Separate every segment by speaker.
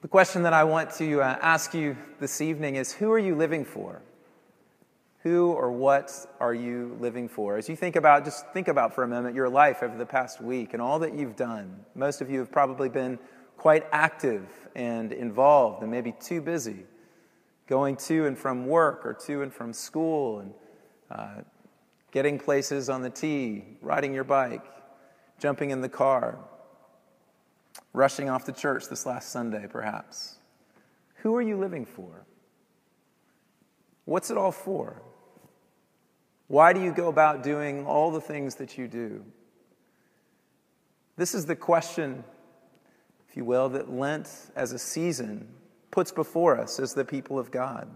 Speaker 1: The question that I want to uh, ask you this evening is Who are you living for? Who or what are you living for? As you think about, just think about for a moment your life over the past week and all that you've done. Most of you have probably been quite active and involved and maybe too busy going to and from work or to and from school and uh, getting places on the T, riding your bike, jumping in the car, rushing off to church this last Sunday, perhaps. Who are you living for? What's it all for? Why do you go about doing all the things that you do? This is the question, if you will, that Lent as a season puts before us as the people of God.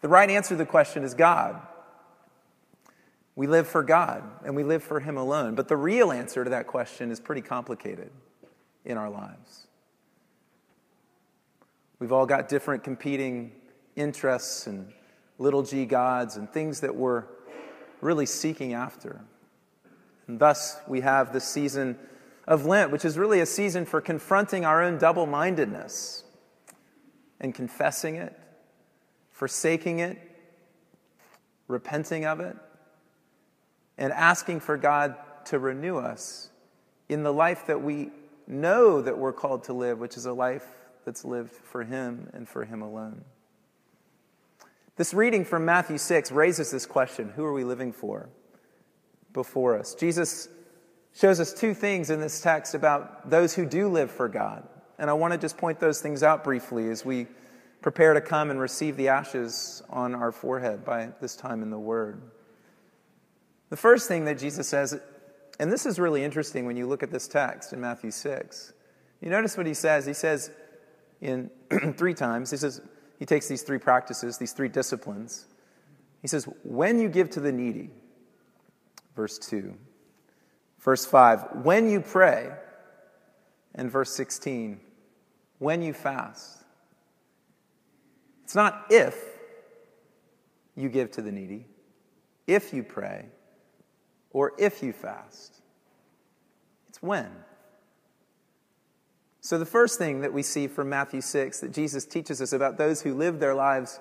Speaker 1: The right answer to the question is God. We live for God and we live for Him alone. But the real answer to that question is pretty complicated in our lives. We've all got different competing interests and little g gods and things that we're really seeking after. And thus, we have the season of Lent, which is really a season for confronting our own double mindedness and confessing it, forsaking it, repenting of it, and asking for God to renew us in the life that we know that we're called to live, which is a life that's lived for Him and for Him alone. This reading from Matthew 6 raises this question Who are we living for before us? Jesus shows us two things in this text about those who do live for God. And I want to just point those things out briefly as we prepare to come and receive the ashes on our forehead by this time in the Word. The first thing that Jesus says, and this is really interesting when you look at this text in Matthew 6, you notice what he says. He says in three times, he says, he takes these three practices, these three disciplines. He says, when you give to the needy, verse 2. Verse 5, when you pray, and verse 16, when you fast. It's not if you give to the needy, if you pray, or if you fast. It's when. So, the first thing that we see from Matthew 6 that Jesus teaches us about those who live their lives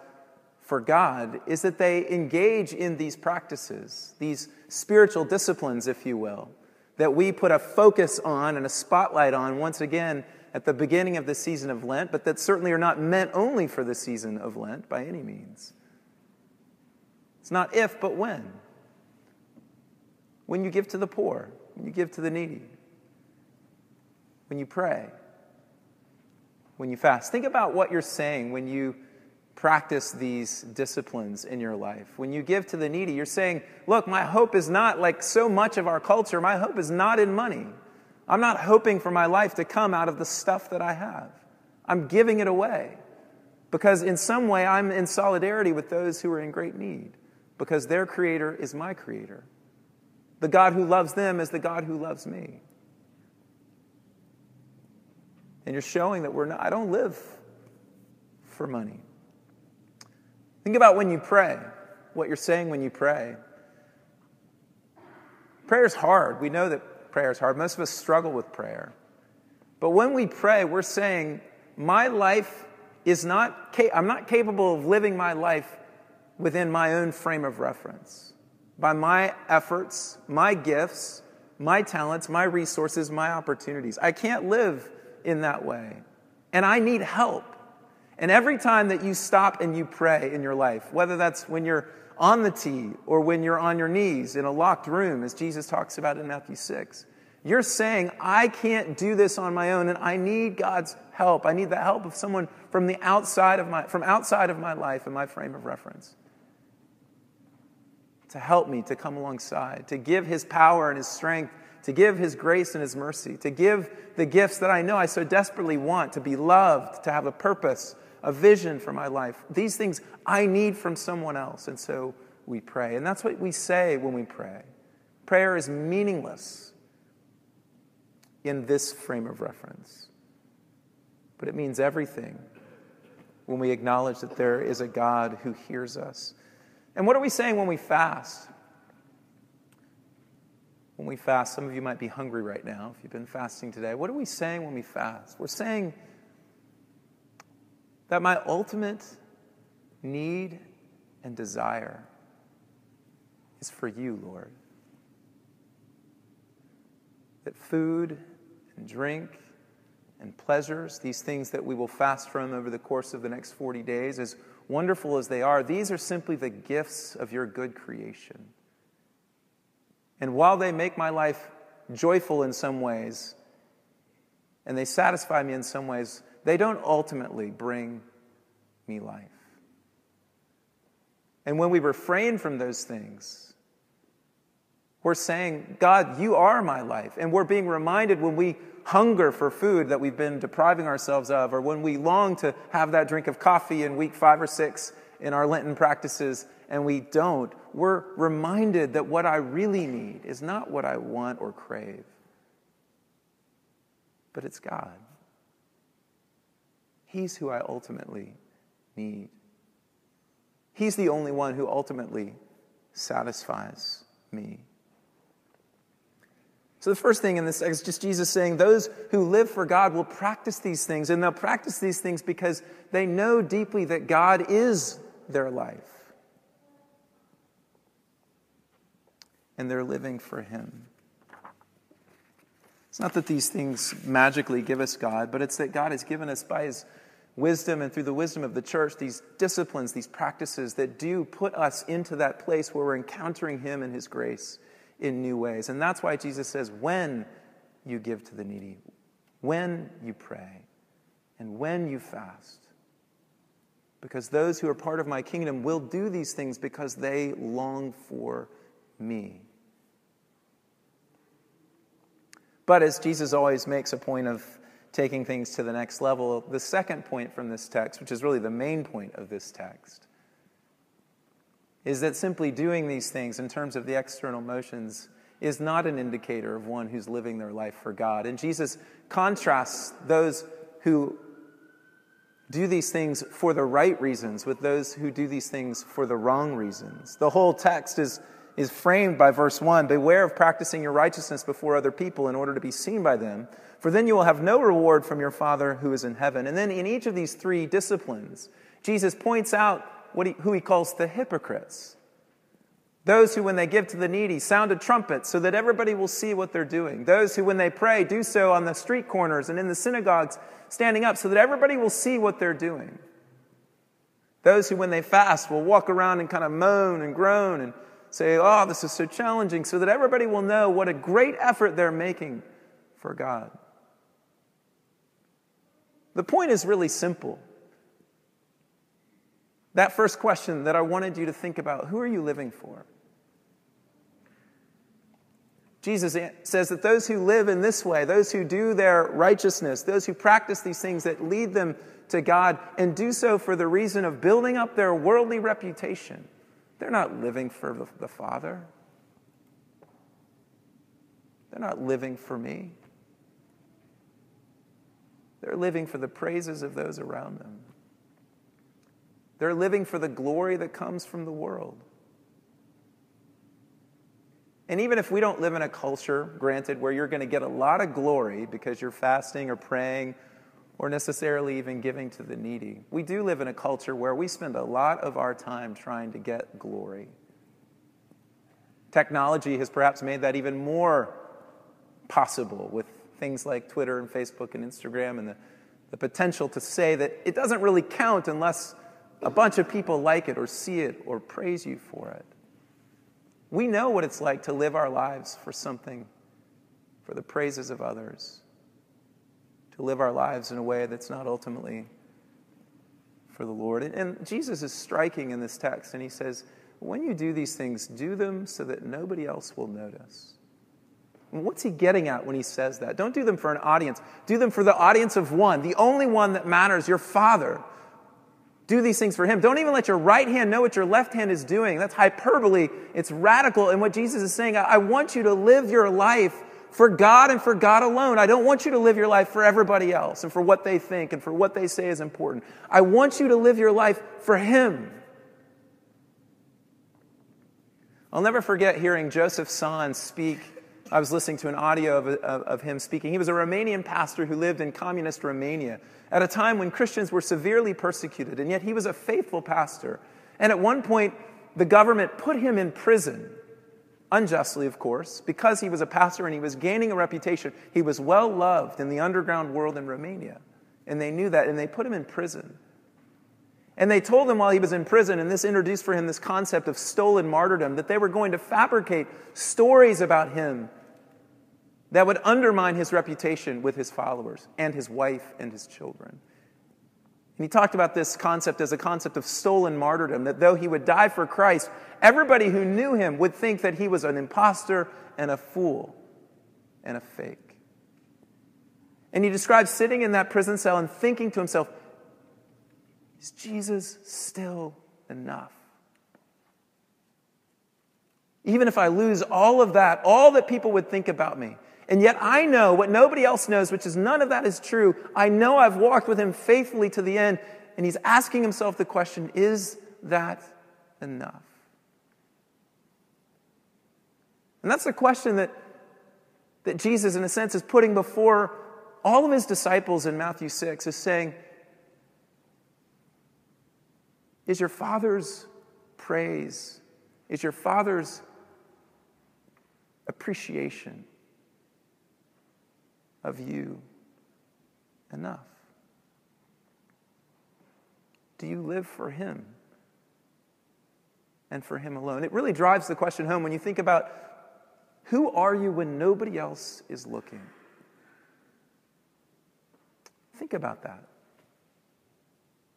Speaker 1: for God is that they engage in these practices, these spiritual disciplines, if you will, that we put a focus on and a spotlight on once again at the beginning of the season of Lent, but that certainly are not meant only for the season of Lent by any means. It's not if, but when. When you give to the poor, when you give to the needy, when you pray, when you fast. Think about what you're saying when you practice these disciplines in your life. When you give to the needy, you're saying, Look, my hope is not like so much of our culture, my hope is not in money. I'm not hoping for my life to come out of the stuff that I have. I'm giving it away because in some way I'm in solidarity with those who are in great need because their creator is my creator. The God who loves them is the God who loves me. And you're showing that we're not, I don't live for money. Think about when you pray, what you're saying when you pray. Prayer is hard. We know that prayer is hard. Most of us struggle with prayer. But when we pray, we're saying, My life is not, I'm not capable of living my life within my own frame of reference. By my efforts, my gifts, my talents, my resources, my opportunities. I can't live in that way. And I need help. And every time that you stop and you pray in your life, whether that's when you're on the T or when you're on your knees in a locked room, as Jesus talks about in Matthew 6, you're saying, I can't do this on my own and I need God's help. I need the help of someone from the outside of my, from outside of my life and my frame of reference to help me to come alongside, to give his power and his strength to give His grace and His mercy, to give the gifts that I know I so desperately want to be loved, to have a purpose, a vision for my life. These things I need from someone else. And so we pray. And that's what we say when we pray. Prayer is meaningless in this frame of reference, but it means everything when we acknowledge that there is a God who hears us. And what are we saying when we fast? when we fast. Some of you might be hungry right now if you've been fasting today. What are we saying when we fast? We're saying, that my ultimate need and desire is for you, Lord. That food and drink and pleasures, these things that we will fast from over the course of the next 40 days, as wonderful as they are, these are simply the gifts of your good creation. And while they make my life joyful in some ways, and they satisfy me in some ways, they don't ultimately bring me life. And when we refrain from those things, we're saying, God, you are my life. And we're being reminded when we hunger for food that we've been depriving ourselves of, or when we long to have that drink of coffee in week five or six in our Lenten practices and we don't, we're reminded that what I really need is not what I want or crave, but it's God. He's who I ultimately need. He's the only one who ultimately satisfies me. So, the first thing in this is just Jesus saying, Those who live for God will practice these things, and they'll practice these things because they know deeply that God is their life. And they're living for Him. It's not that these things magically give us God, but it's that God has given us by His wisdom and through the wisdom of the church these disciplines, these practices that do put us into that place where we're encountering Him and His grace in new ways. And that's why Jesus says, when you give to the needy, when you pray, and when you fast. Because those who are part of my kingdom will do these things because they long for me. But as Jesus always makes a point of taking things to the next level. The second point from this text, which is really the main point of this text, is that simply doing these things in terms of the external motions is not an indicator of one who's living their life for God. And Jesus contrasts those who do these things for the right reasons with those who do these things for the wrong reasons. The whole text is is framed by verse 1 Beware of practicing your righteousness before other people in order to be seen by them, for then you will have no reward from your Father who is in heaven. And then in each of these three disciplines, Jesus points out what he, who he calls the hypocrites. Those who, when they give to the needy, sound a trumpet so that everybody will see what they're doing. Those who, when they pray, do so on the street corners and in the synagogues, standing up so that everybody will see what they're doing. Those who, when they fast, will walk around and kind of moan and groan and say, oh, this is so challenging, so that everybody will know what a great effort they're making for God. The point is really simple. That first question that I wanted you to think about who are you living for? Jesus says that those who live in this way, those who do their righteousness, those who practice these things that lead them to God, and do so for the reason of building up their worldly reputation, they're not living for the, the Father. They're not living for me. They're living for the praises of those around them. They're living for the glory that comes from the world. And even if we don't live in a culture, granted, where you're going to get a lot of glory because you're fasting or praying or necessarily even giving to the needy. We do live in a culture where we spend a lot of our time trying to get glory. Technology has perhaps made that even more possible with things like Twitter and Facebook and Instagram and the, the potential to say that it doesn't really count unless a bunch of people like it or see it or praise you for it. We know what it's like to live our lives for something, for the praises of others to live our lives in a way that's not ultimately for the Lord. And Jesus is striking in this text, and he says, When you do these things, do them so that nobody else will notice. What's he getting at when he says that? Don't do them for an audience, do them for the audience of one, the only one that matters, your Father. Do these things for him. Don't even let your right hand know what your left hand is doing. That's hyperbole. It's radical. And what Jesus is saying, I want you to live your life for God and for God alone. I don't want you to live your life for everybody else and for what they think and for what they say is important. I want you to live your life for Him. I'll never forget hearing Joseph Tson speak I was listening to an audio of, of, of, him speaking. He was a Romanian pastor who lived in communist Romania at a time when Christians were severely persecuted, and yet he was a faithful pastor. And at one point, the government put him in prison, unjustly, of course, because he was a pastor and he was gaining a reputation. He was well loved in the underground world in Romania, and they knew that, and they put him in prison. And they told him while he was in prison, and this introduced for him this concept of stolen martyrdom, that they were going to fabricate stories about him that would undermine his reputation with his followers and his wife and his children. And he talked about this concept as a concept of stolen martyrdom, that though he would die for Christ, everybody who knew him would think that he was an impostor and a fool and a fake. And he describes sitting in that prison cell and thinking to himself, is Jesus still enough? Even if I lose all of that, all that people would think about me, and yet I know what nobody else knows, which is none of that is true. I know I've walked with him faithfully to the end, and he's asking himself the question is that enough? And that's the question that, that Jesus, in a sense, is putting before all of his disciples in Matthew 6, is saying, is your Father's praise, is your Father's appreciation of you enough? Do you live for Him and for Him alone? It really drives the question home when you think about who are you when nobody else is looking? Think about that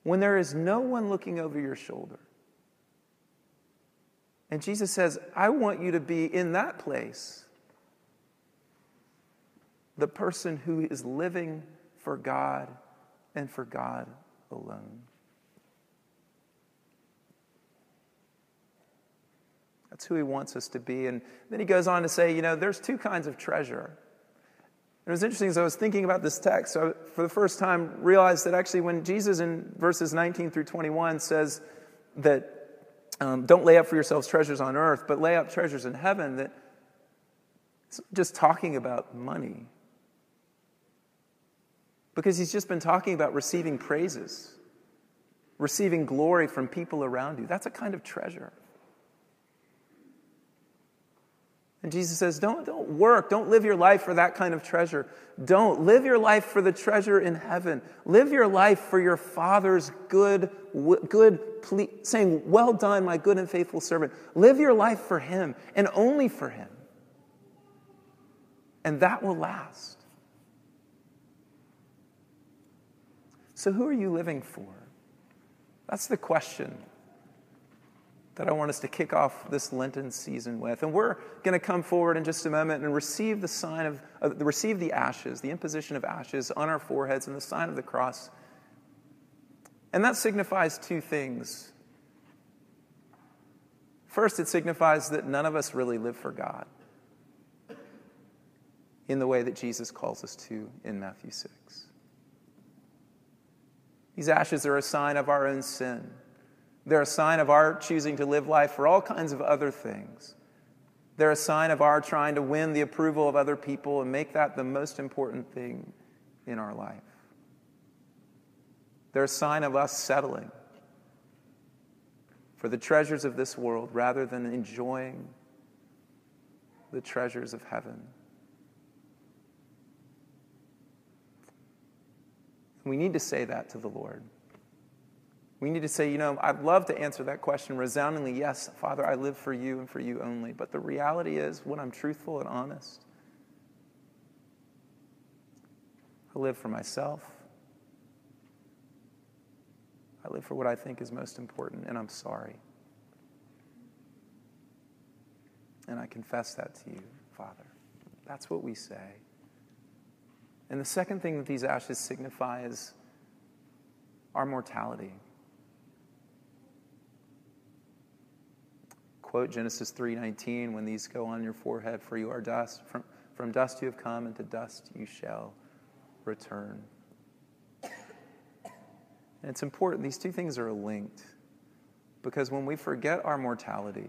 Speaker 1: when there is no one looking over your shoulder. And Jesus says, I want you to be in that place, the person who is living for God and for God alone. That's who he wants us to be. And then he goes on to say, you know, there's two kinds of treasure. And It was interesting as I was thinking about this text, I, for the first time, realized that actually when Jesus in verses 19 through 21 says that um, don't lay up for yourselves treasures on earth, but lay up treasures in heaven, that it's just talking about money. Because he's just been talking about receiving praises, receiving glory from people around you. That's a kind of treasure. And Jesus says, don't, don't work. Don't live your life for that kind of treasure. Don't. Live your life for the treasure in heaven. Live your life for your Father's good, good, saying, Well done, my good and faithful servant. Live your life for Him and only for Him. And that will last. So, who are you living for? That's the question that I want us to kick off this Lenten season with. And we're going to come forward in just a moment and receive the sign of, uh, receive the ashes, the imposition of ashes on our foreheads and the sign of the cross. And that signifies two things. First, it signifies that none of us really live for God in the way that Jesus calls us to in Matthew 6. These ashes are a sign of our own sin they're a sign of our choosing to live life for all kinds of other things. They're a sign of our trying to win the approval of other people and make that the most important thing in our life. They're a sign of us settling for the treasures of this world rather than enjoying the treasures of heaven. We need to say that to the Lord. We need to say, you know, I'd love to answer that question resoundingly yes, Father, I live for you and for you only. But the reality is, when I'm truthful and honest, I live for myself. I live for what I think is most important, and I'm sorry. And I confess that to you, Father. That's what we say. And the second thing that these ashes signify is our mortality. quote Genesis 3:19 when these go on your forehead for you are dust from, from dust you have come and to dust you shall return. And it's important these two things are linked because when we forget our mortality,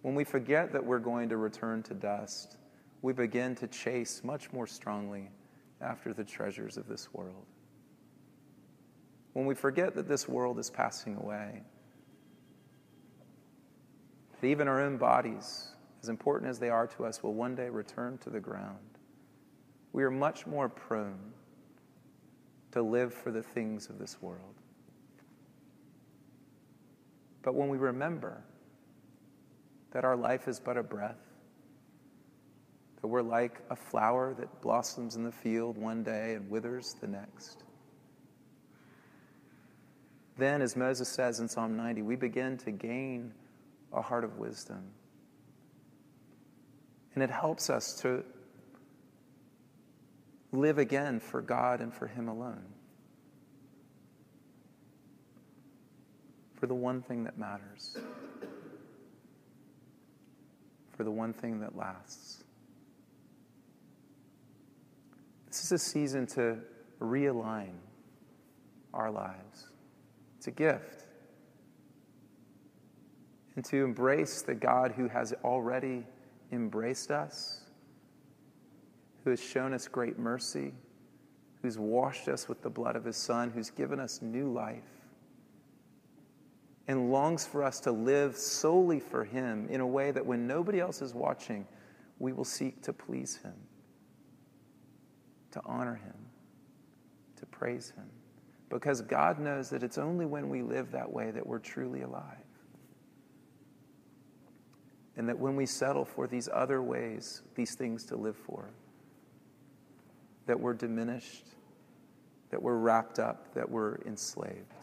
Speaker 1: when we forget that we're going to return to dust, we begin to chase much more strongly after the treasures of this world. When we forget that this world is passing away, that even our own bodies, as important as they are to us, will one day return to the ground, we are much more prone to live for the things of this world. But when we remember that our life is but a breath, that we're like a flower that blossoms in the field one day and withers the next. Then, as Moses says in Psalm 90, we begin to gain a heart of wisdom. And it helps us to live again for God and for Him alone. For the one thing that matters for the one thing that lasts. This is a season to realign our lives. It's a gift. And to embrace the God who has already embraced us, who has shown us great mercy, who's washed us with the blood of his Son, who's given us new life and longs for us to live solely for Him in a way that when nobody else is watching, we will seek to please Him, to honor Him, to praise Him. Because God knows that it's only when we live that way that we're truly alive. And that when we settle for these other ways, these things to live for, that we're diminished, that we're wrapped up, that we're enslaved.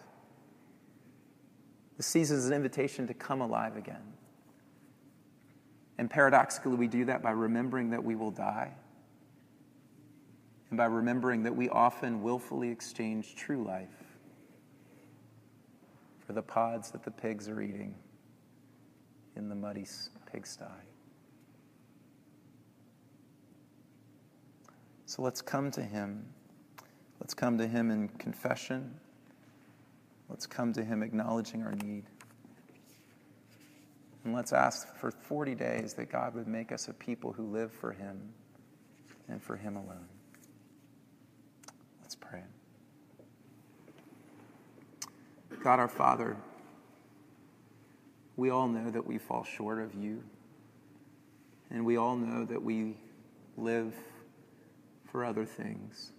Speaker 1: The season is an invitation to come alive again. And paradoxically, we do that by remembering that we will die and by remembering that we often willfully exchange true life for the pods that the pigs are eating in the muddy pigsty. So let's come to Him. Let's come to Him in confession. Let's come to Him acknowledging our need. And let's ask for 40 days that God would make us a people who live for Him and for Him alone. Let's pray. God our Father, we all know that we fall short of you, and we all know that we live for other things.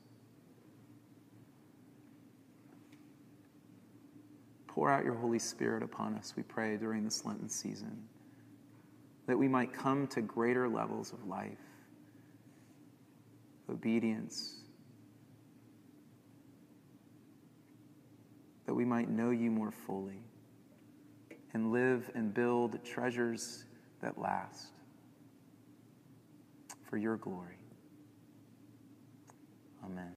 Speaker 1: Pour out your Holy Spirit upon us, we pray, during this Lenten season, that we might come to greater levels of life, obedience, that we might know you more fully and live and build treasures that last for your glory. Amen.